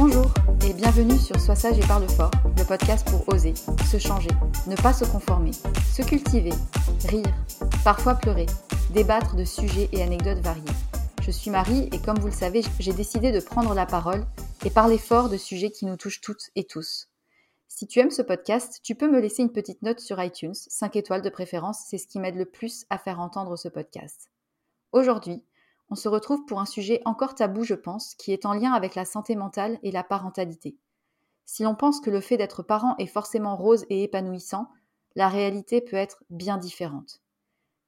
Bonjour et bienvenue sur Sois sage et parle fort, le podcast pour oser, se changer, ne pas se conformer, se cultiver, rire, parfois pleurer, débattre de sujets et anecdotes variés. Je suis Marie et comme vous le savez, j'ai décidé de prendre la parole et parler fort de sujets qui nous touchent toutes et tous. Si tu aimes ce podcast, tu peux me laisser une petite note sur iTunes, 5 étoiles de préférence, c'est ce qui m'aide le plus à faire entendre ce podcast. Aujourd'hui, on se retrouve pour un sujet encore tabou, je pense, qui est en lien avec la santé mentale et la parentalité. Si l'on pense que le fait d'être parent est forcément rose et épanouissant, la réalité peut être bien différente.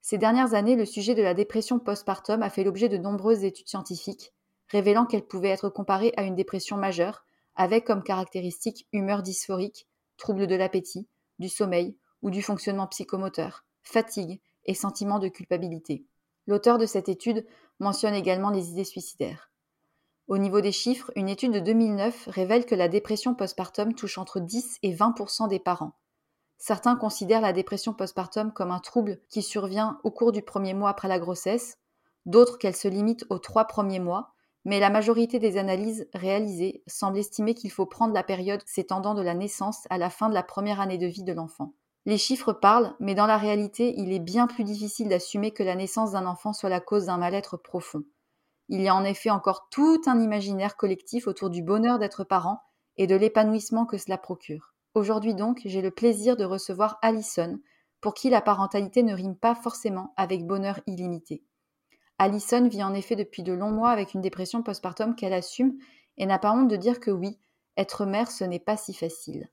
Ces dernières années, le sujet de la dépression postpartum a fait l'objet de nombreuses études scientifiques, révélant qu'elle pouvait être comparée à une dépression majeure, avec comme caractéristiques humeur dysphorique, troubles de l'appétit, du sommeil ou du fonctionnement psychomoteur, fatigue et sentiment de culpabilité. L'auteur de cette étude mentionne également les idées suicidaires. Au niveau des chiffres, une étude de 2009 révèle que la dépression postpartum touche entre 10 et 20% des parents. Certains considèrent la dépression postpartum comme un trouble qui survient au cours du premier mois après la grossesse, d'autres qu'elle se limite aux trois premiers mois, mais la majorité des analyses réalisées semblent estimer qu'il faut prendre la période s'étendant de la naissance à la fin de la première année de vie de l'enfant. Les chiffres parlent, mais dans la réalité, il est bien plus difficile d'assumer que la naissance d'un enfant soit la cause d'un mal-être profond. Il y a en effet encore tout un imaginaire collectif autour du bonheur d'être parent et de l'épanouissement que cela procure. Aujourd'hui donc, j'ai le plaisir de recevoir Alison, pour qui la parentalité ne rime pas forcément avec bonheur illimité. Alison vit en effet depuis de longs mois avec une dépression postpartum qu'elle assume et n'a pas honte de dire que oui, être mère, ce n'est pas si facile.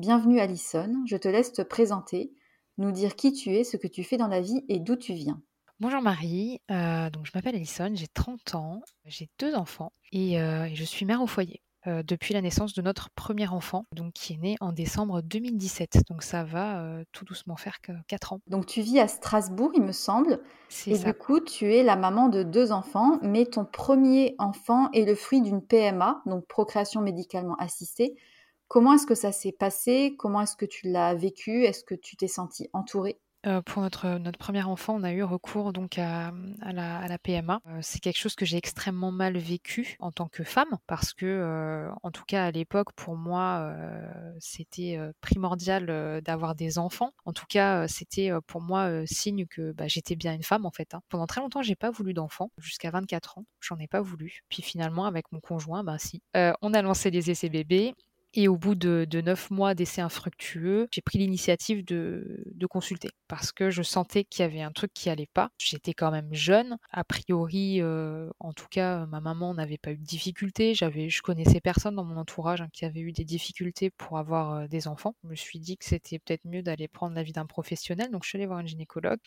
Bienvenue Alison, je te laisse te présenter, nous dire qui tu es, ce que tu fais dans la vie et d'où tu viens. Bonjour Marie, euh, donc je m'appelle Alison, j'ai 30 ans, j'ai deux enfants euh, et, je suis mère au foyer. Euh, depuis la naissance de notre premier enfant, donc qui est né en décembre 2017. Donc ça va tout doucement faire que 4 ans. Donc tu vis à Strasbourg, il me semble. Et du coup, tu es la maman de deux enfants, mais ton premier enfant est le fruit d'une PMA, donc procréation médicalement assistée. Comment est-ce que ça s'est passé? Comment est-ce que tu l'as vécu? Est-ce que tu t'es sentie entourée? Euh, pour notre, notre premier enfant, on a eu recours donc à, la, PMA. Euh, c'est quelque chose que j'ai extrêmement mal vécu en tant que femme parce que, euh, en tout cas à l'époque, pour moi, c'était primordial d'avoir des enfants. En tout cas, c'était pour moi signe que bah, j'étais bien une femme en fait. Hein. Pendant très longtemps, j'ai pas voulu d'enfants jusqu'à 24 ans. J'en ai pas voulu. Puis finalement, avec mon conjoint, bah si. on a lancé les essais bébés et au bout de, neuf mois d'essai infructueux, j'ai pris l'initiative de, consulter parce que je sentais qu'il y avait un truc qui allait pas. J'étais quand même jeune. A priori, euh, en tout cas, ma maman n'avait pas eu de difficultés. J'avais, je connaissais personne dans mon entourage hein, qui avait eu des difficultés pour avoir euh, des enfants. Je me suis dit que c'était peut-être mieux d'aller prendre l'avis d'un professionnel. Donc, je suis allée voir un gynécologue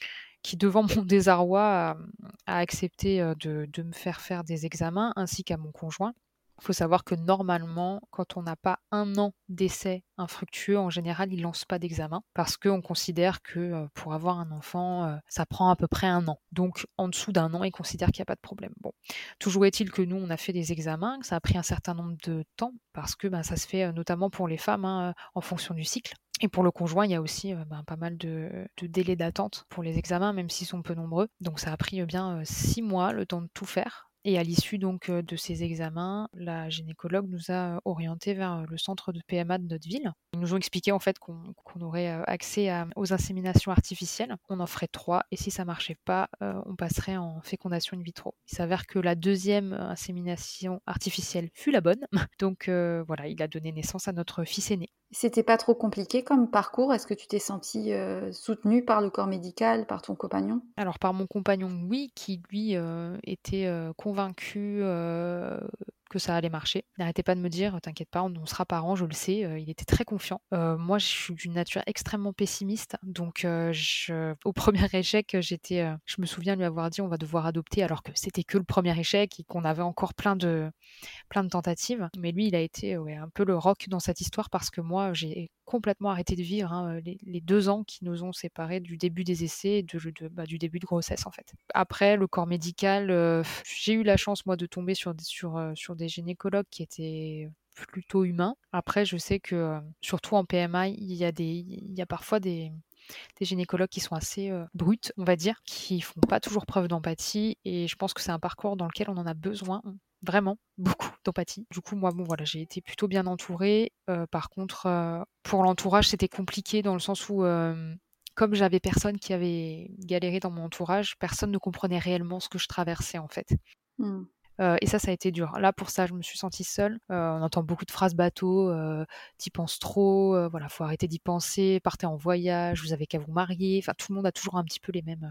qui, devant mon désarroi, a, accepté euh, de me faire faire des examens ainsi qu'à mon conjoint. Il faut savoir que normalement, quand on n'a pas un an d'essai infructueux, en général, ils ne lancent pas d'examen parce qu'on considère que euh, pour avoir un enfant, euh, ça prend à peu près un an. Donc, en dessous d'un an, ils considèrent qu'il n'y a pas de problème. Bon, toujours est-il que nous, on a fait des examens, ça a pris un certain nombre de temps parce que ben, ça se fait euh, notamment pour les femmes hein, en fonction du cycle. Et pour le conjoint, il y a aussi ben, pas mal de délais d'attente pour les examens, même s'ils sont peu nombreux. Donc ça a pris bien six mois le temps de tout faire. Et à l'issue donc de ces examens, la gynécologue nous a orientés vers le centre de PMA de notre ville. Ils nous ont expliqué en fait qu'on aurait accès aux inséminations artificielles. On en ferait trois et si ça marchait pas, on passerait en fécondation in vitro. Il s'avère que la deuxième insémination artificielle fut la bonne. Donc voilà, il a donné naissance à notre fils aîné. C'était pas trop compliqué comme parcours Est-ce que tu t'es sentie soutenue par le corps médical, par ton compagnon? Alors par mon compagnon, oui, qui lui était convaincu que ça allait marcher. Il n'arrêtait pas de me dire T'inquiète pas, on, sera parents, je le sais. Euh, il était très confiant. Euh, moi, je suis d'une nature extrêmement pessimiste. Donc, euh, au premier échec, j'étais, je me souviens lui avoir dit On va devoir adopter, alors que c'était que le premier échec et qu'on avait encore plein de, plein de tentatives. Mais lui, il a été un peu le rock dans cette histoire parce que moi, j'ai complètement arrêté de vivre hein, les, deux ans qui nous ont séparés du début des essais et bah, du début de grossesse en fait. Après, le corps médical, j'ai eu la chance moi de tomber sur, sur, des gynécologues qui étaient plutôt humains. Après, je sais que euh, surtout en PMI, il y a, des, il y a parfois des, des gynécologues qui sont assez euh, brutes, on va dire, qui font pas toujours preuve d'empathie. Et je pense que c'est un parcours dans lequel on en a besoin, vraiment beaucoup d'empathie. Du coup, moi, bon, voilà, j'ai été plutôt bien entourée. Euh, par contre, pour l'entourage, c'était compliqué dans le sens où comme j'avais personne qui avait galéré dans mon entourage, personne ne comprenait réellement ce que je traversais en fait. Mmh. Euh, et ça, ça a été dur. Là, pour ça, je me suis sentie seule. Euh, on entend beaucoup de phrases bateau, euh, t'y penses trop, voilà, faut arrêter d'y penser, partez en voyage, vous avez qu'à vous marier. Enfin, tout le monde a toujours un petit peu les mêmes,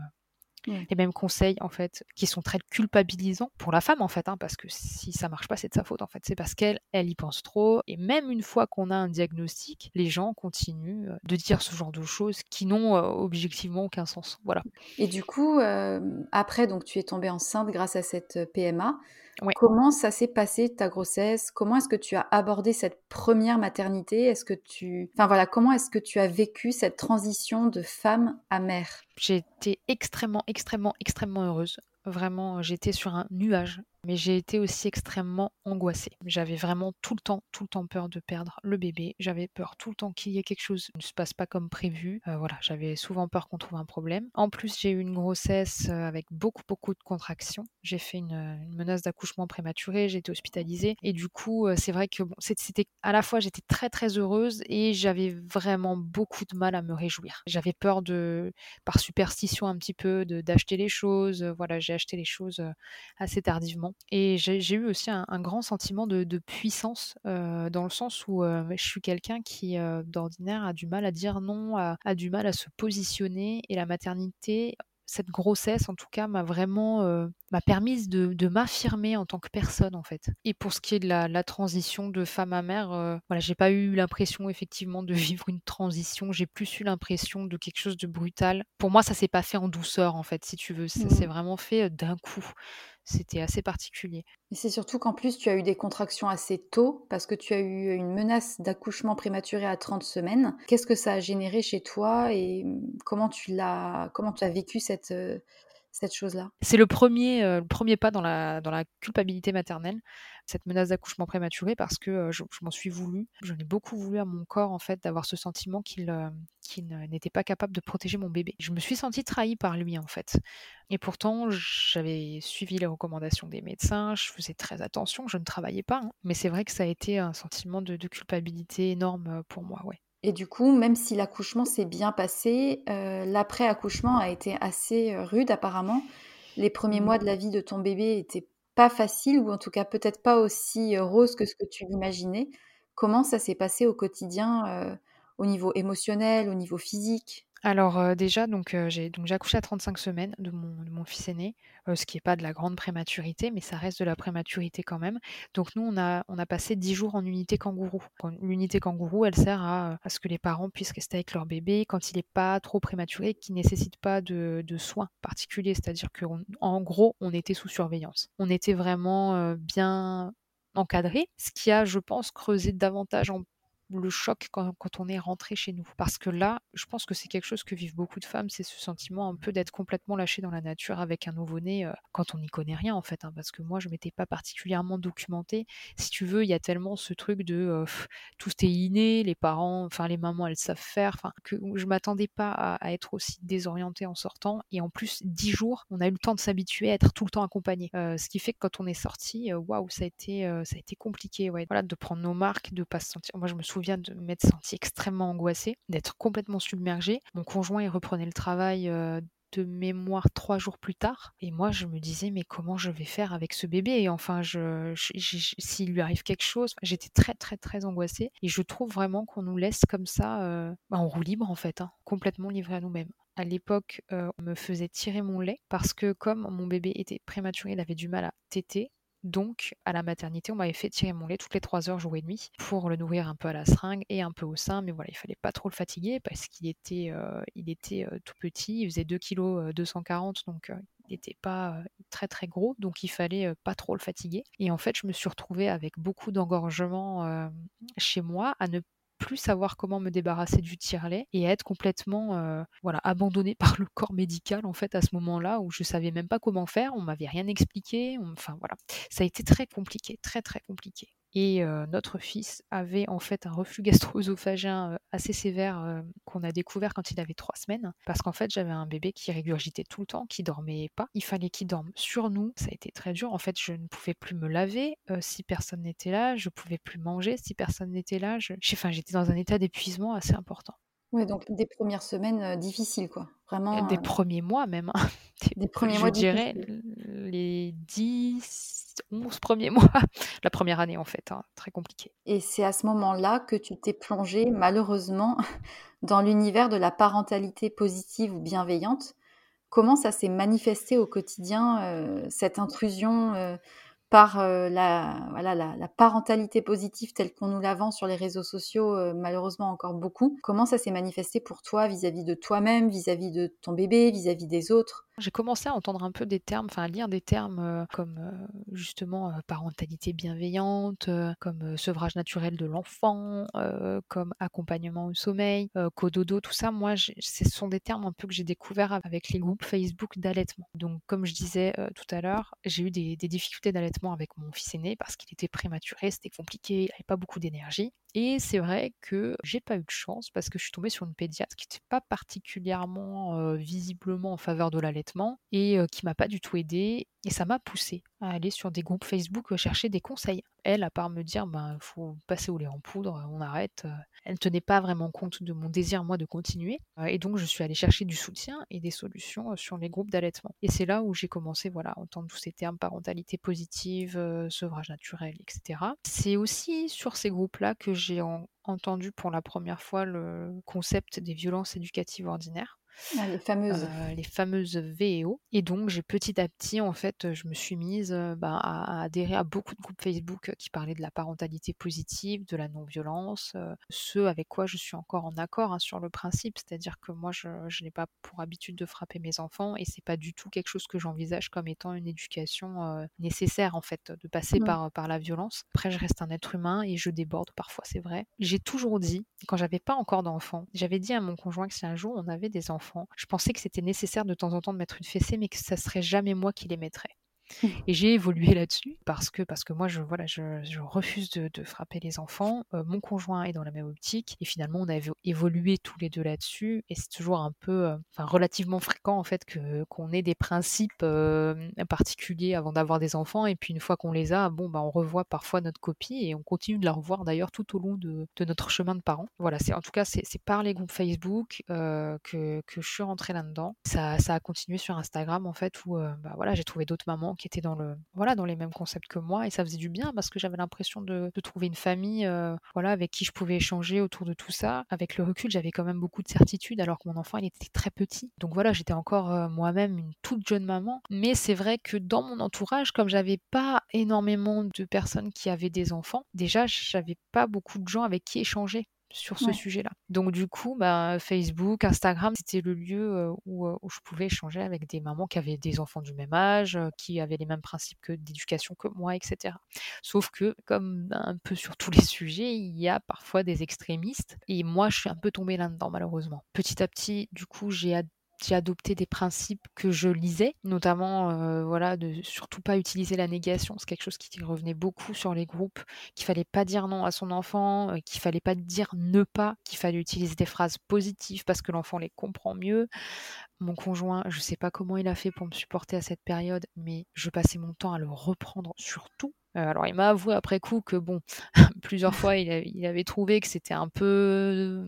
les mêmes conseils en fait qui sont très culpabilisants pour la femme en fait hein, parce que si ça marche pas c'est de sa faute en fait. C'est parce qu'elle elle y pense trop et même une fois qu'on a un diagnostic les gens continuent euh, de dire ce genre de choses qui n'ont euh, objectivement aucun sens. Voilà. Et du coup euh, après donc tu es tombée enceinte grâce à cette PMA Comment ça s'est passé ta grossesse? Comment est-ce que tu as abordé cette première maternité? Est-ce que tu, enfin voilà, comment est-ce que tu as vécu cette transition de femme à mère? Été extrêmement, extrêmement, extrêmement heureuse. Vraiment, j'étais sur un nuage mais j'ai été aussi extrêmement angoissée. J'avais vraiment tout le temps, tout le temps peur de perdre le bébé. J'avais peur tout le temps qu'il y ait quelque chose qui ne se passe pas comme prévu. Euh, voilà, j'avais souvent peur qu'on trouve un problème. En plus, j'ai eu une grossesse euh, avec beaucoup, beaucoup de contractions. J'ai fait une, menace d'accouchement prématuré, j'ai été hospitalisée. Et du coup, euh, c'est vrai que c'était à la fois, j'étais très, très heureuse et j'avais vraiment beaucoup de mal à me réjouir. J'avais peur de, par superstition un petit peu, d'acheter les choses. Voilà, j'ai acheté les choses assez tardivement Et j'ai eu aussi un, grand sentiment de, puissance dans le sens où je suis quelqu'un qui, d'ordinaire, a du mal à dire non, a, du mal à se positionner. Et la maternité, cette grossesse, en tout cas, m'a vraiment euh, m'a permis de, m'affirmer en tant que personne, en fait. Et pour ce qui est de la, transition de femme à mère, euh, voilà, j'ai pas eu l'impression effectivement de vivre une transition. J'ai plus eu l'impression de quelque chose de brutal. Pour moi, ça s'est pas fait en douceur, en fait, si tu veux. Ça s'est mmh. vraiment fait euh, d'un coup c'était assez particulier. Et c'est surtout qu'en plus, tu as eu des contractions assez tôt parce que tu as eu une menace d'accouchement prématuré à 30 semaines. Qu'est-ce que ça a généré chez toi et comment tu l'as, comment tu as vécu cette, euh, cette chose-là? C'est le premier, euh, le premier pas dans la, dans la culpabilité maternelle, cette menace d'accouchement prématuré, parce que je, m'en suis voulu. J'en ai beaucoup voulu à mon corps, en fait, d'avoir ce sentiment qu'il n'était pas capable de protéger mon bébé. Je me suis sentie trahie par lui, en fait. Et pourtant, j'avais suivi les recommandations des médecins, je faisais très attention, je ne travaillais pas. Hein. Mais c'est vrai que ça a été un sentiment de, de culpabilité énorme pour moi, ouais. Et du coup, même si l'accouchement s'est bien passé, euh, l'après-accouchement a été assez rude apparemment. Les premiers mois de la vie de ton bébé étaient pas faciles, ou en tout cas peut-être pas aussi roses que ce que tu l'imaginais. Comment ça s'est passé au quotidien, au niveau émotionnel, au niveau physique? Alors déjà, donc j'ai donc accouché à 35 semaines de mon, fils aîné, ce qui est pas de la grande prématurité, mais ça reste de la prématurité quand même. Donc nous, on a on a passé 10 jours en unité kangourou. L'unité kangourou, elle sert à, ce que les parents puissent rester avec leur bébé quand il est pas trop prématuré, qui nécessite pas de soins particuliers. C'est-à-dire qu'en gros, on était sous surveillance. On était vraiment, bien encadré, ce qui a, je pense, creusé davantage en le choc quand, on est rentré chez nous. Parce que là, je pense que c'est quelque chose que vivent beaucoup de femmes, c'est ce sentiment un peu d'être complètement lâché dans la nature avec un nouveau-né euh, quand on n'y connaît rien en fait. Hein, parce que moi, je m'étais pas particulièrement documentée. Si tu veux, il y a tellement ce truc de euh, tout est inné, les parents, enfin les mamans, elles savent faire, enfin que je m'attendais pas à, être aussi désorientée en sortant. Et en plus, dix jours, on a eu le temps de s'habituer à être tout le temps accompagné. Euh, ce qui fait que quand on est sorti, waouh, ça a été, ça a été compliqué. Voilà, de prendre nos marques, de pas se sentir. Moi, je me souviens vient de m'être sentie extrêmement angoissée, d'être complètement submergée. Mon conjoint, il reprenait le travail euh, de mémoire trois jours plus tard. Et moi, je me disais, mais comment je vais faire avec ce bébé? Et enfin, s'il lui arrive quelque chose, j'étais très, très, très angoissée. Et je trouve vraiment qu'on nous laisse comme ça, euh, bah, en roue libre, en fait, hein, complètement livré à nous-mêmes. À l'époque, euh, on me faisait tirer mon lait parce que comme mon bébé était prématuré, il avait du mal à téter. Donc, à la maternité, on m'avait fait tirer mon lait toutes les 3 heures, jour et demi, pour le nourrir un peu à la seringue et un peu au sein. Mais voilà, il fallait pas trop le fatiguer parce qu'il était, euh, il était euh, tout petit. Il faisait 2 kg 240, donc euh, il n'était pas très très gros. Donc, il fallait pas trop le fatiguer. Et en fait, je me suis retrouvée avec beaucoup d'engorgement chez moi, à ne plus savoir comment me débarrasser du tire-lait et être complètement euh, voilà abandonnée par le corps médical en fait à ce moment-là où je savais même pas comment faire, on m'avait rien expliqué, enfin voilà, ça a été très compliqué, très très compliqué. Et notre fils avait en fait un reflux gastro-œsophagien assez sévère qu'on a découvert quand il avait trois semaines. Parce qu'en fait, j'avais un bébé qui régurgitait tout le temps, qui dormait pas. Il fallait qu'il dorme sur nous. Ça a été très dur. En fait, je ne pouvais plus me laver si personne n'était là. Je pouvais plus manger si personne n'était là. Enfin, j'étais dans un état d'épuisement assez important. Ouais, donc des premières semaines difficiles, quoi. Vraiment. Des premiers mois même. Hein. Des, premiers mois. Je dirais les 10, 11 premiers mois. La première année, en fait. Hein, très compliqué. Et c'est à ce moment-là que tu t'es plongé, malheureusement, dans l'univers de la parentalité positive ou bienveillante. Comment ça s'est manifesté au quotidien, cette intrusion par la, voilà, la, parentalité positive telle qu'on nous la sur les réseaux sociaux, malheureusement encore beaucoup. Comment ça s'est manifesté pour toi vis-à-vis de toi-même, vis-à-vis de ton bébé, vis-à-vis des autres? J'ai commencé à entendre un peu des termes, enfin à lire des termes comme justement parentalité bienveillante, comme sevrage naturel de l'enfant, comme accompagnement au sommeil, cododo, tout ça. Moi, ce sont des termes un peu que j'ai découverts avec les groupes Facebook d'allaitement. Donc, comme je disais tout à l'heure, j'ai eu des difficultés d'allaitement avec mon fils aîné parce qu'il était prématuré, c'était compliqué, il n'avait pas beaucoup d'énergie. Et c'est vrai que j'ai pas eu de chance parce que je suis tombée sur une pédiatre qui n'était pas particulièrement visiblement en faveur de l'allaitement et qui m'a pas du tout aidée. Et ça m'a poussée à aller sur des groupes Facebook chercher des conseils. Elle, à part me dire, ben, faut passer au lait en poudre, on arrête. elle ne tenait pas vraiment compte de mon désir, moi, de continuer. et donc, je suis allée chercher du soutien et des solutions sur les groupes d'allaitement. Et c'est là où j'ai commencé, voilà, à entendre tous ces termes, parentalité positive, sevrage naturel, etc. C'est aussi sur ces groupes-là que j'ai entendu pour la première fois le concept des violences éducatives ordinaires. Ah, les fameuses. Euh, les fameuses VEO. Et donc, j'ai petit à petit, en fait, je me suis mise euh, bah, à, adhérer à beaucoup de groupes Facebook qui parlaient de la parentalité positive, de la non-violence, euh, ce avec quoi je suis encore en accord hein, sur le principe. C'est-à-dire que moi, je, n'ai pas pour habitude de frapper mes enfants et c'est pas du tout quelque chose que j'envisage comme étant une éducation nécessaire, en fait, de passer par, par la violence. Après, je reste un être humain et je déborde parfois, c'est vrai. J'ai toujours dit, quand j'avais pas encore d'enfants, j'avais dit à mon conjoint que si un jour on avait des enfants, je pensais que c'était nécessaire de temps en temps de mettre une fessée, mais que ça serait jamais moi qui les mettrais. Et j'ai évolué là-dessus parce que, parce que moi, je, voilà, je, refuse de, frapper les enfants. Euh, mon conjoint est dans la même optique. Et finalement, on a évolué tous les deux là-dessus. Et c'est toujours un peu, euh, relativement fréquent, en fait, que, qu'on ait des principes euh, particuliers avant d'avoir des enfants. Et puis, une fois qu'on les a, bon, bah, on revoit parfois notre copie et on continue de la revoir d'ailleurs tout au long de, notre chemin de parents. Voilà, c'est, en tout cas, c'est, par les groupes Facebook que, que je suis rentrée là-dedans. Ça, ça a continué sur Instagram, en fait, où bah, voilà, j'ai trouvé d'autres mamans qui étaient dans le voilà dans les mêmes concepts que moi et ça faisait du bien parce que j'avais l'impression de, trouver une famille euh, voilà avec qui je pouvais échanger autour de tout ça. Avec le recul, j'avais quand même beaucoup de certitude alors que mon enfant il était très petit. Donc voilà, j'étais encore euh, moi-même une toute jeune maman. Mais c'est vrai que dans mon entourage, comme j'avais pas énormément de personnes qui avaient des enfants, déjà j'avais pas beaucoup de gens avec qui échanger sur ce sujet-là. Donc du coup, bah, Facebook, Instagram, c'était le lieu où, je pouvais échanger avec des mamans qui avaient des enfants du même âge, qui avaient les mêmes principes que d'éducation que moi, etc. Sauf que, comme un peu sur tous les sujets, il y a parfois des extrémistes. Et moi, je suis un peu tombée là-dedans, malheureusement. Petit à petit, du coup, j'ai j'ai adopté des principes que je lisais, notamment euh, voilà de surtout pas utiliser la négation, c'est quelque chose qui revenait beaucoup sur les groupes, qu'il fallait pas dire non à son enfant, euh, qu'il fallait pas dire ne pas, qu'il fallait utiliser des phrases positives parce que l'enfant les comprend mieux. Mon conjoint, je sais pas comment il a fait pour me supporter à cette période, mais je passais mon temps à le reprendre sur tout alors, il m'a avoué après coup que, bon, plusieurs fois, il, avait trouvé que c'était un peu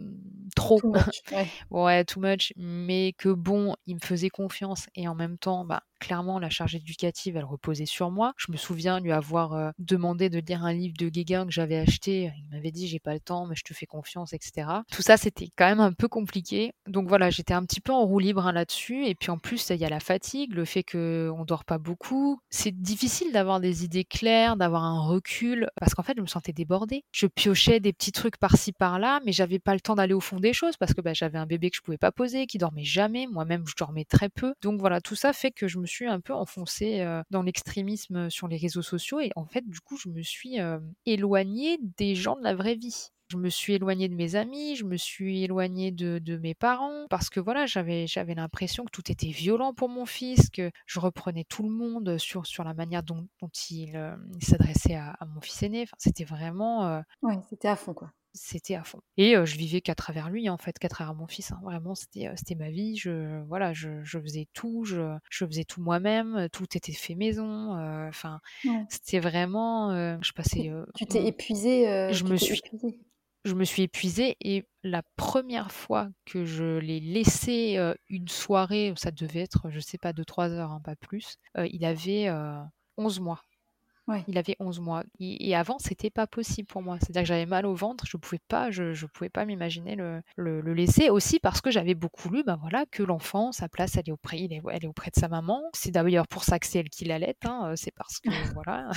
trop. ouais. too much. Mais que, bon, il me faisait confiance et en même temps, bah, clairement, la charge éducative, elle reposait sur moi. Je me souviens lui avoir euh, demandé de lire un livre de Guéguin que j'avais acheté. Il m'avait dit, j'ai pas le temps, mais je te fais confiance, etc. Tout ça, c'était quand même un peu compliqué. Donc voilà, j'étais un petit peu en roue libre hein, là-dessus. Et puis en plus, il y a la fatigue, le fait qu'on dort pas beaucoup. C'est difficile d'avoir des idées claires, d'avoir un recul, parce qu'en fait, je me sentais débordée. Je piochais des petits trucs par-ci par-là, mais j'avais pas le temps d'aller au fond des choses parce que bah, j'avais un bébé que je pouvais pas poser, qui dormait jamais. Moi-même, je dormais très peu. Donc voilà, tout ça fait que je me suis un peu enfoncée dans l'extrémisme sur les réseaux sociaux et en fait, du coup, je me suis éloignée des gens de la vraie vie. Je me suis éloignée de mes amis, je me suis éloignée de, mes parents parce que voilà, j'avais j'avais l'impression que tout était violent pour mon fils, que je reprenais tout le monde sur, sur la manière dont, il, s'adressait à, mon fils aîné. C'était vraiment. Ouais, c'était à fond quoi c'était à fond. Et je vivais qu'à travers lui, en fait, qu'à travers mon fils. Hein. Vraiment, c'était, c'était ma vie. Je, voilà, je, je faisais tout, je, je faisais tout moi-même. Tout était fait maison. Enfin, c'était vraiment. je passais. tu t'es épuisée. je me suis. Je me suis épuisée et la première fois que je l'ai laissé une soirée, ça devait être, je sais pas, de 3 heures, hein, pas plus, il avait 11 mois. Il avait 11 mois. Et, avant, c'était pas possible pour moi. C'est-à-dire que j'avais mal au ventre, je pouvais pas, je, je pouvais pas m'imaginer le, le, laisser. Aussi parce que j'avais beaucoup lu, ben voilà, que l'enfant, sa place, elle est auprès, il est, elle est auprès de sa maman. C'est d'ailleurs pour ça que c'est elle qui l'allait. Hein, c'est parce que voilà.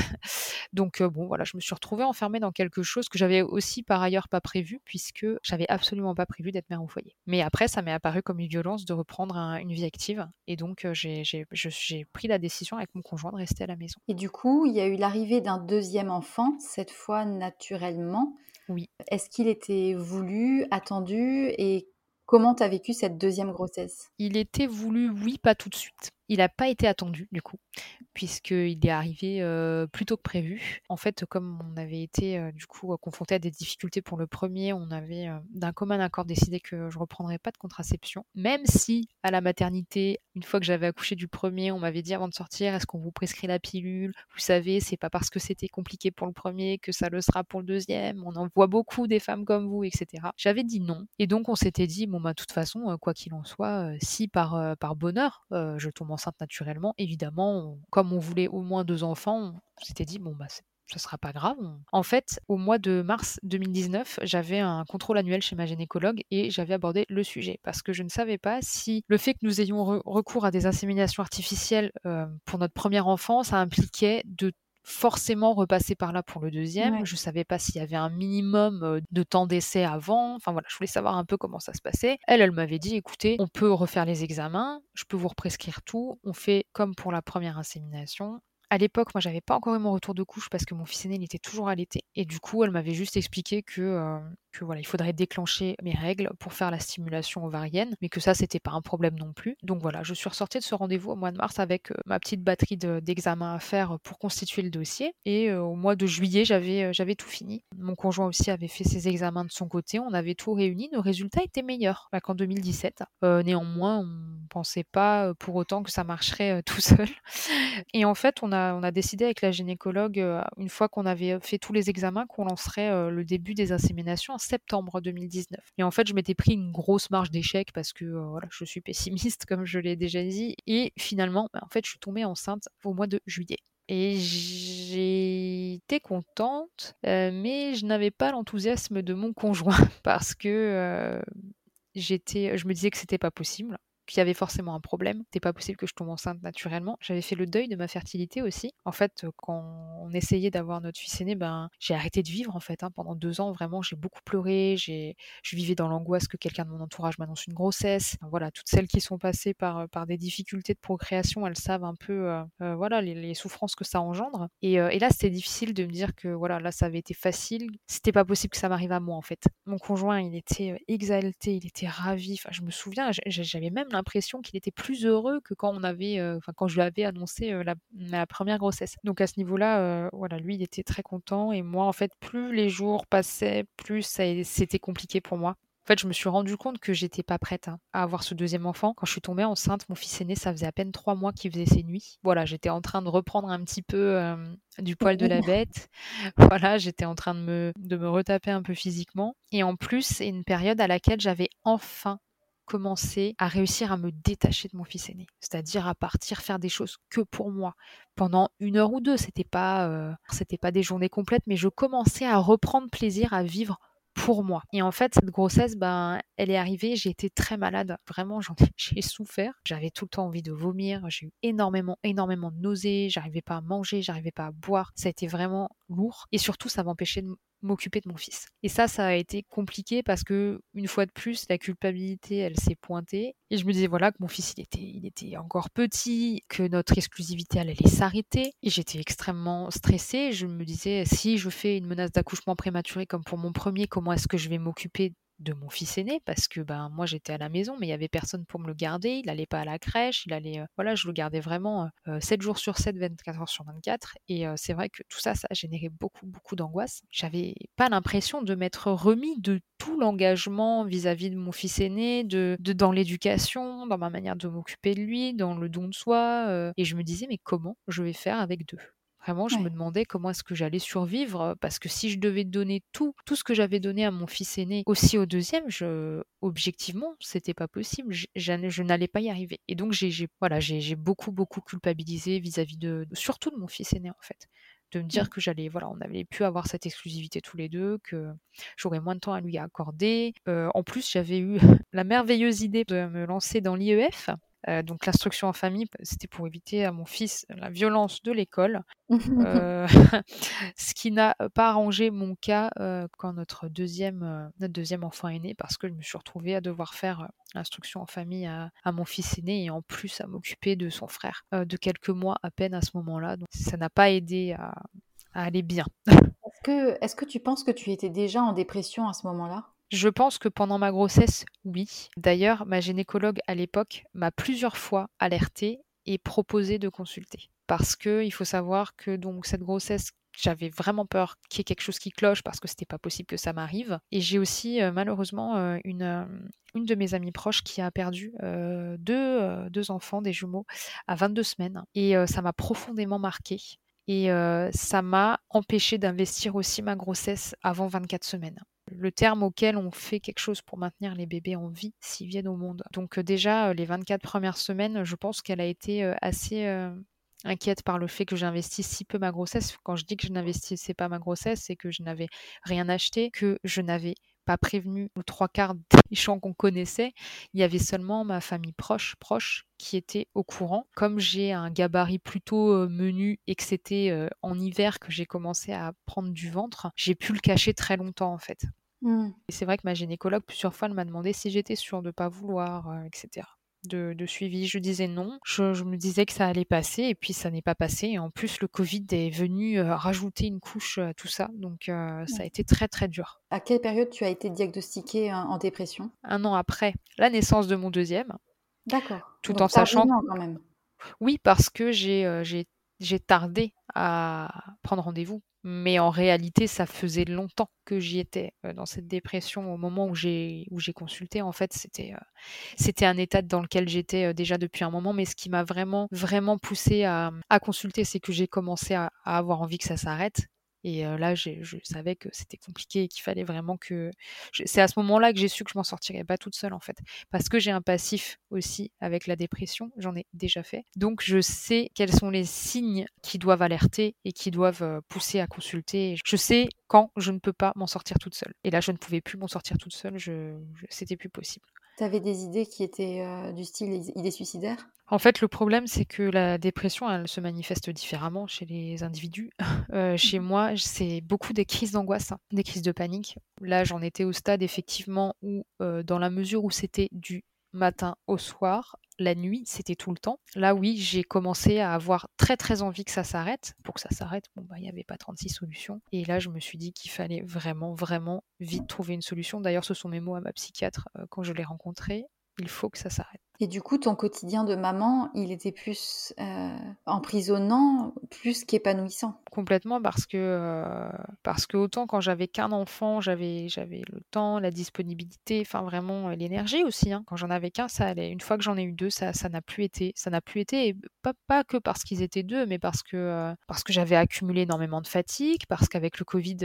Donc euh, bon, voilà, je me suis retrouvée enfermée dans quelque chose que j'avais aussi par ailleurs pas prévu, puisque j'avais absolument pas prévu d'être mère au foyer. Mais après, ça m'est apparu comme une violence de reprendre une vie active. Et donc, euh, j'ai pris la décision avec mon conjoint de rester à la maison. Et du coup, il y a eu l'arrivée d'un deuxième enfant, cette fois naturellement. Oui. Est-ce qu'il était voulu, attendu et comment tu as vécu cette deuxième grossesse? Il était voulu, oui, pas tout de suite. Il n'a pas été attendu, du coup, puisqu'il est arrivé plus tôt que prévu. En fait, comme on avait été, du coup, confronté à des difficultés pour le premier, on avait d'un commun accord décidé que je reprendrais pas de contraception. Même si, à la maternité, une fois que j'avais accouché du premier, on m'avait dit avant de sortir, est-ce qu'on vous prescrit la pilule? Vous savez, c'est pas parce que c'était compliqué pour le premier que ça le sera pour le deuxième. On en voit beaucoup des femmes comme vous, etc. J'avais dit non. Et donc, on s'était dit, bon, bah, de toute façon, quoi qu'il en soit, si par, par bonheur, je tombe enceinte naturellement, évidemment, comme on voulait au moins deux enfants, on s'était dit, bon, bah, ce sera pas grave. En fait, au mois de mars 2019, j'avais un contrôle annuel chez ma gynécologue et j'avais abordé le sujet parce que je ne savais pas si le fait que nous ayons recours à des inséminations artificielles pour notre premier enfant, ça impliquait de forcément repasser par là pour le deuxième. Je savais pas s'il y avait un minimum de temps d'essai avant. Enfin voilà, je voulais savoir un peu comment ça se passait. Elle, elle m'avait dit, écoutez, on peut refaire les examens, je peux vous represcrire tout. On fait comme pour la première insémination. À l'époque, moi, j'avais pas encore eu mon retour de couche parce que mon fils aîné, il était toujours allaité. Et du coup, elle m'avait juste expliqué que voilà, il faudrait déclencher mes règles pour faire la stimulation ovarienne, mais que ça, c'était pas un problème non plus. Donc voilà, je suis ressortie de ce rendez-vous au mois de mars avec euh, ma petite batterie d'examens à faire pour constituer le dossier. Et euh, au mois de juillet, j'avais euh, tout fini. Mon conjoint aussi avait fait ses examens de son côté. On avait tout réuni. Nos résultats étaient meilleurs qu'en 2017. néanmoins, on pensait pas pour autant que ça marcherait tout seul. Et en fait, on a, on a décidé avec la gynécologue, une fois qu'on avait fait tous les examens, qu'on lancerait le début des inséminations septembre 2019. Et en fait, je m'étais pris une grosse marge d'échec parce que euh, voilà, je suis pessimiste, comme je l'ai déjà dit. Et finalement, bah, en fait, je suis tombée enceinte au mois de juillet. Et j'étais contente, euh, mais je n'avais pas l'enthousiasme de mon conjoint parce que euh, j'étais, je me disais que c'était pas possible qu'il y avait forcément un problème. C'était pas possible que je tombe enceinte naturellement. J'avais fait le deuil de ma fertilité aussi. En fait, quand on essayait d'avoir notre fils aîné, ben j'ai arrêté de vivre en fait. Hein. Pendant deux ans, vraiment, j'ai beaucoup pleuré. J'ai, je vivais dans l'angoisse que quelqu'un de mon entourage m'annonce une grossesse. voilà, toutes celles qui sont passées par par des difficultés de procréation, elles savent un peu, euh, euh, voilà, les, souffrances que ça engendre. Et, euh, et là, c'était difficile de me dire que voilà, là, ça avait été facile. C'était pas possible que ça m'arrive à moi en fait. Mon conjoint, il était exalté, il était ravi. Enfin, je me souviens, j'avais même l'impression qu'il était plus heureux que quand on avait, euh, enfin quand je lui avais annoncé euh, la, première grossesse. Donc à ce niveau-là, euh, voilà, lui il était très content et moi en fait plus les jours passaient, plus c'était compliqué pour moi. En fait, je me suis rendu compte que j'étais pas prête hein, à avoir ce deuxième enfant. Quand je suis tombée enceinte, mon fils aîné, ça faisait à peine trois mois qu'il faisait ses nuits. Voilà, j'étais en train de reprendre un petit peu du poil de la bête. Voilà, j'étais en train de me, de me retaper un peu physiquement. Et en plus, c'est une période à laquelle j'avais enfin commencer à réussir à me détacher de mon fils aîné, c'est-à-dire à partir faire des choses que pour moi pendant une heure ou deux. C'était pas, euh, c'était pas des journées complètes, mais je commençais à reprendre plaisir à vivre pour moi. Et en fait, cette grossesse, ben, elle est arrivée, j'ai été très malade. Vraiment, j'en j'ai souffert. J'avais tout le temps envie de vomir. J'ai eu énormément, énormément de nausées. J'arrivais pas à manger, j'arrivais pas à boire. Ça a été vraiment lourd. Et surtout, ça m'empêchait de m'occuper de mon fils. Et ça, ça a été compliqué parce que, une fois de plus, la culpabilité, elle s'est pointée. Et je me disais, voilà, que mon fils, il était, il était encore petit, que notre exclusivité, elle allait s'arrêter. Et j'étais extrêmement stressée. Je me disais, si je fais une menace d'accouchement prématuré comme pour mon premier, comment est-ce que je vais m'occuper de mon fils aîné parce que ben moi j'étais à la maison mais il y avait personne pour me le garder, il n'allait pas à la crèche, il allait euh, voilà, je le gardais vraiment 7 jours sur 7, 24 heures sur 24 et c'est vrai que tout ça ça a généré beaucoup beaucoup d'angoisse. J'avais pas l'impression de m'être remis de tout l'engagement vis-à-vis de mon fils aîné, de, de dans l'éducation, dans ma manière de m'occuper de lui, dans le don de soi et je me disais mais comment je vais faire avec deux? Vraiment, je me demandais comment est-ce que j'allais survivre parce que si je devais donner tout, tout ce que j'avais donné à mon fils aîné aussi au deuxième, je, objectivement, c'était pas possible. Je, je n'allais pas y arriver. Et donc, j'ai voilà, j'ai beaucoup, beaucoup culpabilisé vis-à-vis de, surtout de mon fils aîné en fait de me dire que j'allais, voilà, on avait pu avoir cette exclusivité tous les deux, que j'aurais moins de temps à lui accorder. en plus, j'avais eu la merveilleuse idée de me lancer dans l'IEF, euh, donc l'instruction en famille, c'était pour éviter à mon fils la violence de l'école, euh, ce qui n'a pas arrangé mon cas euh, quand notre deuxième, notre deuxième enfant est né, parce que je me suis retrouvée à devoir faire l'instruction en famille à, mon fils aîné et en plus à m'occuper de son frère de quelques mois à peine à ce moment-là. Donc ça n'a pas aidé à, à aller bien. Est-ce que, est-ce que tu penses que tu étais déjà en dépression à ce moment-là? Je pense que pendant ma grossesse, oui. D'ailleurs, ma gynécologue à l'époque m'a plusieurs fois alertée et proposer de consulter. Parce que il faut savoir que donc cette grossesse j'avais vraiment peur qu'il y ait quelque chose qui cloche parce que c'était pas possible que ça m'arrive. Et j'ai aussi malheureusement une, une de mes amies proches qui a perdu deux, deux, enfants, des jumeaux, à 22 semaines. Et ça m'a profondément marqué. Et ça m'a empêché d'investir aussi ma grossesse avant 24 semaines le terme auquel on fait quelque chose pour maintenir les bébés en vie s'ils viennent au monde. Donc déjà, les 24 premières semaines, je pense qu'elle a été assez inquiète par le fait que j'investisse si peu ma grossesse. Quand je dis que je n'investissais pas ma grossesse, c'est que je n'avais rien acheté, que je n'avais pas prévenu aux trois quarts des champs qu'on connaissait. Il y avait seulement ma famille proche, proche, qui était au courant. Comme j'ai un gabarit plutôt euh, menu et que c'était euh, en hiver que j'ai commencé à prendre du ventre, j'ai pu le cacher très longtemps en fait. Mmh. Et c'est vrai que ma gynécologue plusieurs fois elle m'a demandé si j'étais sûre de ne pas vouloir, euh, etc de, suivi. Je disais non. Je, me disais que ça allait passer et puis ça n'est pas passé. Et en plus, le Covid est venu euh, rajouter une couche à tout ça. Donc euh, ça a été très très dur. À quelle période tu as été diagnostiquée en dépression? Un an après la naissance de mon deuxième. D'accord. Tout en sachant. Quand même. Oui, parce que euh, j'ai tardé à prendre rendez-vous mais en réalité, ça faisait longtemps que j'y étais dans cette dépression au moment où j'ai consulté. En fait, c'était c'était un état dans lequel j'étais déjà depuis un moment, mais ce qui m'a vraiment vraiment poussé à, à consulter, c'est que j'ai commencé à, avoir envie que ça s'arrête et là, je savais que c'était compliqué et qu'il fallait vraiment que. C'est à ce moment-là que j'ai su que je m'en sortirais pas toute seule, en fait. Parce que j'ai un passif aussi avec la dépression, j'en ai déjà fait. Donc, je sais quels sont les signes qui doivent alerter et qui doivent pousser à consulter. Je sais quand je ne peux pas m'en sortir toute seule. Et là, je ne pouvais plus m'en sortir toute seule, je, c'était plus possible. Tu avais des idées qui étaient du style idées suicidaires? En fait, le problème, c'est que la dépression, elle se manifeste différemment chez les individus. Euh, chez mmh. moi, c'est beaucoup des crises d'angoisse, hein, des crises de panique. Là, j'en étais au stade, effectivement, où, dans la mesure où c'était du matin au soir, la nuit, c'était tout le temps. Là, oui, j'ai commencé à avoir très très envie que ça s'arrête. Pour que ça s'arrête, bon, bah, il n'y avait pas 36 solutions. Et là, je me suis dit qu'il fallait vraiment, vraiment vite trouver une solution. D'ailleurs, ce sont mes mots à ma psychiatre euh, quand je l'ai rencontrée il faut que ça s'arrête. Et du coup, ton quotidien de maman, il était plus euh, emprisonnant, plus qu'épanouissant? Complètement, parce que, euh, parce que autant quand j'avais qu'un enfant, j'avais, j'avais le temps, la disponibilité, enfin vraiment euh, l'énergie aussi. Hein. Quand j'en avais qu'un, ça allait. Une fois que j'en ai eu deux, ça, ça n'a plus été. Ça n'a plus été, et pas, pas que parce qu'ils étaient deux, mais parce que, parce que j'avais accumulé énormément de fatigue, parce qu'avec le Covid,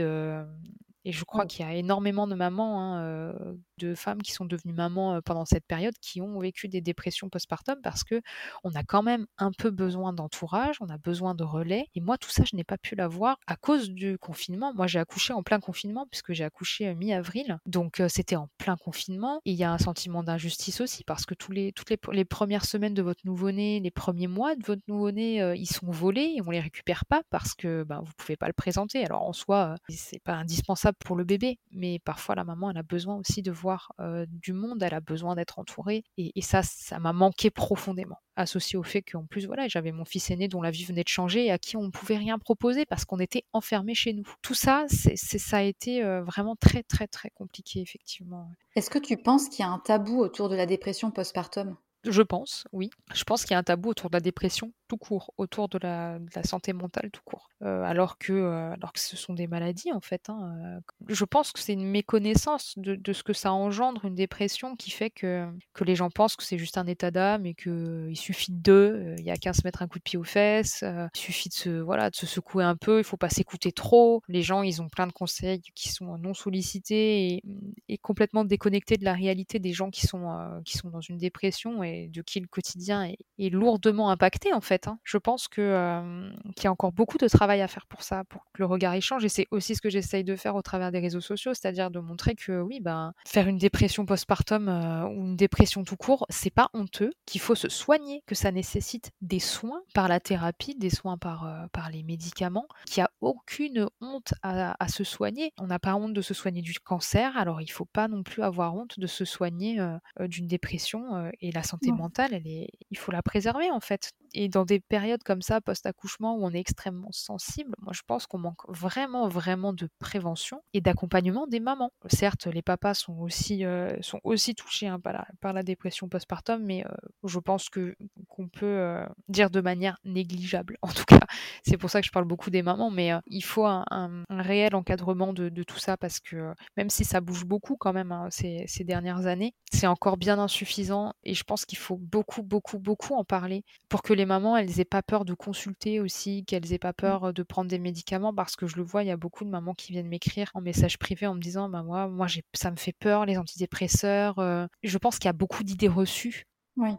et je crois qu'il y a énormément de mamans, hein, de femmes qui sont devenues mamans pendant cette période, qui ont vécu des dépressions postpartum parce que on a quand même un peu besoin d'entourage, on a besoin de relais. Et moi, tout ça, je n'ai pas pu l'avoir à cause du confinement. Moi, j'ai accouché en plein confinement puisque j'ai accouché mi-avril, donc c'était en plein confinement. Et il y a un sentiment d'injustice aussi parce que tous les, toutes les, premières semaines de votre nouveau-né, les premiers mois de votre nouveau-né, ils sont volés et on les récupère pas parce que ben, vous pouvez pas le présenter. Alors en soi, c'est pas indispensable pour le bébé, mais parfois la maman, elle a besoin aussi de voir du monde, elle a besoin d'être entourée, et, ça, ça m'a manqué profondément, associé au fait qu'en plus, voilà, j'avais mon fils aîné dont la vie venait de changer et à qui on ne pouvait rien proposer parce qu'on était enfermé chez nous. Tout ça, c'est, ça a été vraiment très, très, très compliqué, effectivement. Est-ce que tu penses qu'il y a un tabou autour de la dépression postpartum? Je pense, oui. Je pense qu'il y a un tabou autour de la dépression tout court, autour de la, santé mentale tout court. Euh, alors, que, euh, alors que ce sont des maladies, en fait. Hein, euh. Je pense que c'est une méconnaissance de, ce que ça engendre, une dépression, qui fait que, que les gens pensent que c'est juste un état d'âme et qu'il suffit d'eux, il n'y a qu'à se mettre un coup de pied aux fesses, il suffit de se, voilà, de se secouer un peu, il ne faut pas s'écouter trop. Les gens, ils ont plein de conseils qui sont non sollicités et, complètement déconnectés de la réalité des gens qui sont, qui sont dans une dépression et de qui le quotidien est, lourdement impacté, en fait. Hein. Je pense que qu'il y a encore beaucoup de travail à faire pour ça, pour que le regard y change. Et c'est aussi ce que j'essaye de faire au travers des réseaux sociaux, c'est-à-dire de montrer que oui, ben, faire une dépression postpartum ou une dépression tout court, c'est pas honteux, qu'il faut se soigner, que ça nécessite des soins par la thérapie, des soins par, par les médicaments, qu'il n'y a aucune honte à, se soigner. On n'a pas honte de se soigner du cancer, alors il faut pas non plus avoir honte de se soigner d'une dépression. et la santé mentale, elle est, il faut la préserver en fait. Et dans des périodes comme ça, post-accouchement, où on est extrêmement sensible, moi je pense qu'on manque vraiment, vraiment de prévention et d'accompagnement des mamans. Certes, les papas sont aussi, euh, sont aussi touchés hein, par, la, par, la, dépression postpartum, mais euh, je pense que qu'on peut euh, dire de manière négligeable. En tout cas, c'est pour ça que je parle beaucoup des mamans, mais il faut un, réel encadrement de, de, tout ça parce que même si ça bouge beaucoup quand même hein, ces, ces dernières années, c'est encore bien insuffisant et je pense qu'il faut beaucoup, beaucoup, beaucoup en parler pour que les mamans, elles aient pas peur de consulter aussi, qu'elles aient pas mmh. peur de prendre des médicaments parce que je le vois, il y a beaucoup de mamans qui viennent m'écrire en message privé en me disant bah moi, moi ça me fait peur les antidépresseurs. Je pense qu'il y a beaucoup d'idées reçues oui.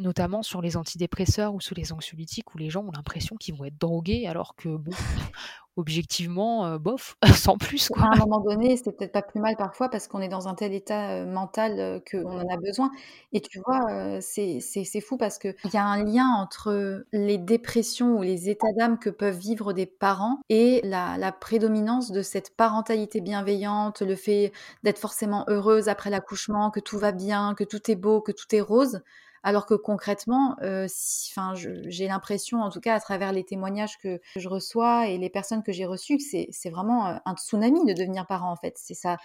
notamment sur les antidépresseurs ou sur les anxiolytiques où les gens ont l'impression qu'ils vont être drogués alors que bon, objectivement, euh, bof, sans plus quoi. À un moment donné, c'est peut-être pas plus mal parfois parce qu'on est dans un tel état, euh, mental, euh, qu'on en a besoin et tu vois, c'est c'est fou parce qu'il y a un lien entre, les dépressions ou les états d'âme que peuvent vivre des parents et la la prédominance de cette parentalité bienveillante, le fait d'être forcément heureuse après l'accouchement, que tout va bien, que tout est beau, que tout est rose. Alors que concrètement, euh, j'ai l'impression, en tout cas à travers les témoignages que je reçois et les personnes que j'ai reçues, que c'est vraiment euh, un tsunami de devenir parent en fait. C'est ça.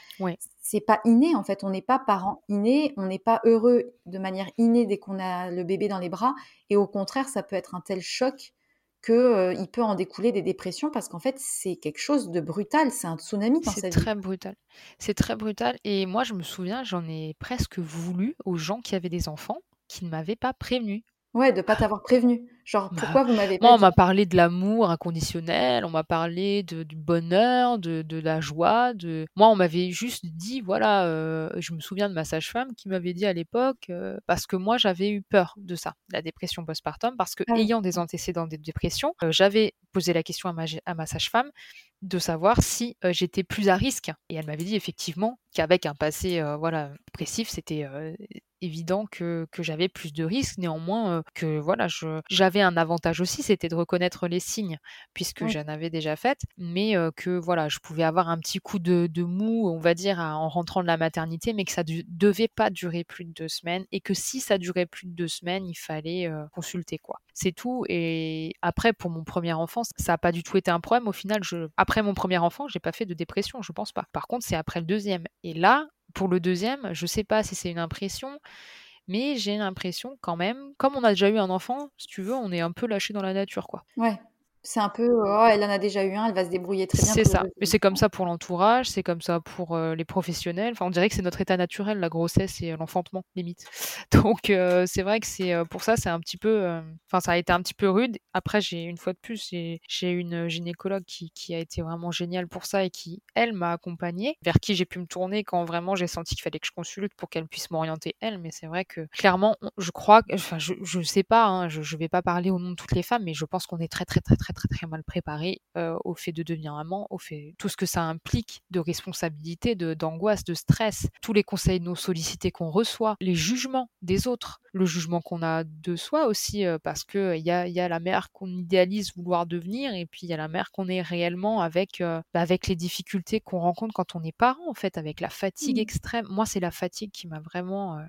C'est pas inné en fait. On n'est pas parent inné. On n'est pas heureux de manière innée dès qu'on a le bébé dans les bras. Et au contraire, ça peut être un tel choc qu'il euh, peut en découler des dépressions parce qu'en fait, c'est quelque chose de brutal, c'est un tsunami dans C'est très brutal. C'est très brutal. Et moi, je me souviens, j'en ai presque voulu aux gens qui avaient des enfants qui ne m'avait pas prévenu. Ouais, de pas t'avoir prévenu. Genre, bah, pourquoi vous m'avez pas Moi, on m'a parlé de l'amour inconditionnel, on m'a parlé de, du bonheur, de, de, la joie. De... Moi, on m'avait juste dit, voilà, euh, je me souviens de ma sage-femme qui m'avait dit à l'époque, euh, parce que moi, j'avais eu peur de ça, la dépression postpartum, parce que, ah ayant des antécédents de dépression, euh, j'avais posé la question à ma, à ma sage-femme de savoir si j'étais plus à risque. Et elle m'avait dit effectivement qu'avec un passé voilà dépressif, c'était évident que, que j'avais plus de risques. Néanmoins, que voilà, j'avais un avantage aussi, c'était de reconnaître les signes, puisque j'en avais déjà fait, mais que voilà, je pouvais avoir un petit coup de, de mou, on va dire, en rentrant de la maternité, mais que ça ne devait pas durer plus de deux semaines, et que si ça durait plus de deux semaines, il fallait consulter quoi. C'est tout. Et après, pour mon premier enfant, ça n'a pas du tout été un problème. Au final, je... après mon premier enfant, j'ai pas fait de dépression, je pense pas. Par contre, c'est après le deuxième. Et là, pour le deuxième, je sais pas si c'est une impression, mais j'ai l'impression quand même, comme on a déjà eu un enfant, si tu veux, on est un peu lâché dans la nature, quoi. Ouais. C'est un peu, oh, elle en a déjà eu un, elle va se débrouiller très bien. C'est ça. Mais c'est comme ça pour l'entourage, c'est comme ça pour euh, les professionnels. Enfin, on dirait que c'est notre état naturel, la grossesse et l'enfantement, limite. Donc, euh, c'est vrai que c'est euh, pour ça, c'est un petit peu. Enfin, ça a été un petit peu rude. Après, j'ai une fois de plus, j'ai une gynécologue qui, qui, a été vraiment géniale pour ça et qui, elle, m'a accompagnée, vers qui j'ai pu me tourner quand vraiment j'ai senti qu'il fallait que je consulte pour qu'elle puisse m'orienter, elle. Mais c'est vrai que, clairement, je crois, enfin, je, je sais pas, hein, je, je vais pas parler au nom de toutes les femmes, mais je pense qu'on est très, très, très, très très très mal préparé au fait de devenir maman, au fait tout ce que ça implique de responsabilité, de d'angoisse, de stress, tous les conseils non sollicités qu'on reçoit, les jugements des autres, le jugement qu'on a de soi aussi, parce que il y a, y a la mère qu'on idéalise vouloir devenir, et puis il y a la mère qu'on est réellement avec bah, avec les difficultés qu'on rencontre quand on est parent en fait, avec la fatigue mmh. extrême. Moi, c'est la fatigue qui m'a vraiment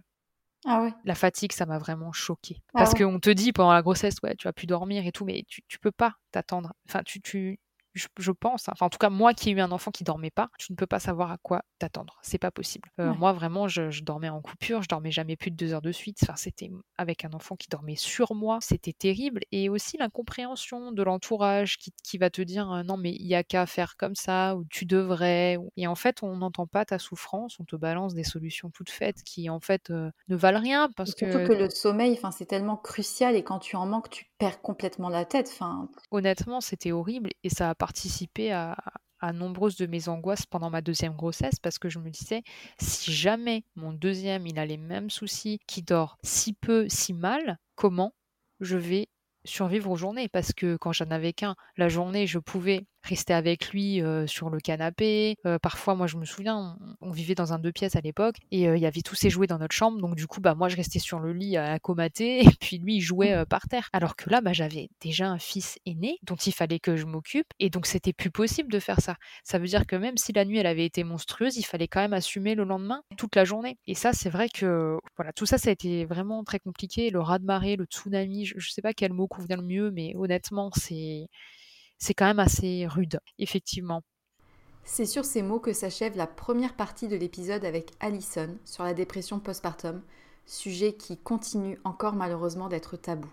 ah ouais. La fatigue, ça m'a vraiment choqué. Ah Parce qu'on te dit pendant la grossesse, ouais, tu vas plus dormir et tout, mais tu, tu peux pas t'attendre. Enfin, tu, tu, je, pense, hein. enfin en tout cas moi qui ai eu un enfant qui dormait pas, tu ne peux pas savoir à quoi t'attendre, c'est pas possible. Euh, moi vraiment, je, dormais en coupure, je dormais jamais plus de deux heures de suite. Enfin c'était avec un enfant qui dormait sur moi, c'était terrible. Et aussi l'incompréhension de l'entourage qui, qui, va te dire euh, non mais il y a qu'à faire comme ça ou tu devrais. Et en fait on n'entend pas ta souffrance, on te balance des solutions toutes faites qui en fait euh, ne valent rien parce surtout que... que le sommeil, enfin c'est tellement crucial et quand tu en manques, tu perds complètement la tête. Enfin honnêtement c'était horrible et ça a participé à, nombreuses de mes angoisses pendant ma deuxième grossesse parce que je me disais si jamais mon deuxième il a les mêmes soucis, qui dort si peu, si mal, comment je vais survivre aux journées? Parce que quand j'en avais qu'un, la journée je pouvais rester avec lui sur le canapé. parfois, moi, je me souviens, on, vivait dans un deux pièces à l'époque et il y avait tous ses jouets dans notre chambre. Donc, du coup, bah, moi, je restais sur le lit à comater et puis lui, il jouait par terre. Alors que là, bah, j'avais déjà un fils aîné dont il fallait que je m'occupe et donc c'était plus possible de faire ça. Ça veut dire que même si la nuit, elle avait été monstrueuse, il fallait quand même assumer le lendemain toute la journée. Et ça, c'est vrai que voilà, tout ça, ça a été vraiment très compliqué. Le raz-de-marée, le tsunami, je, ne sais pas quel mot convient le mieux, mais honnêtement, c'est c'est quand même assez rude, effectivement. C'est sur ces mots que s'achève la première partie de l'épisode avec Alison sur la dépression postpartum, sujet qui continue encore malheureusement d'être tabou.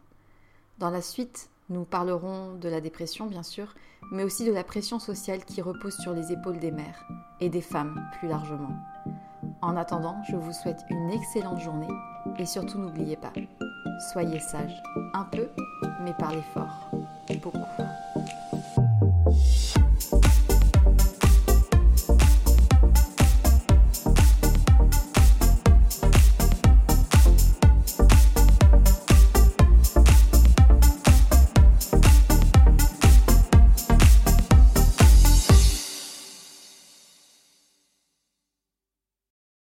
Dans la suite, nous parlerons de la dépression bien sûr, mais aussi de la pression sociale qui repose sur les épaules des mères et des femmes plus largement. En attendant, je vous souhaite une excellente journée et surtout n'oubliez pas, soyez sages, un peu, mais parlez fort, beaucoup.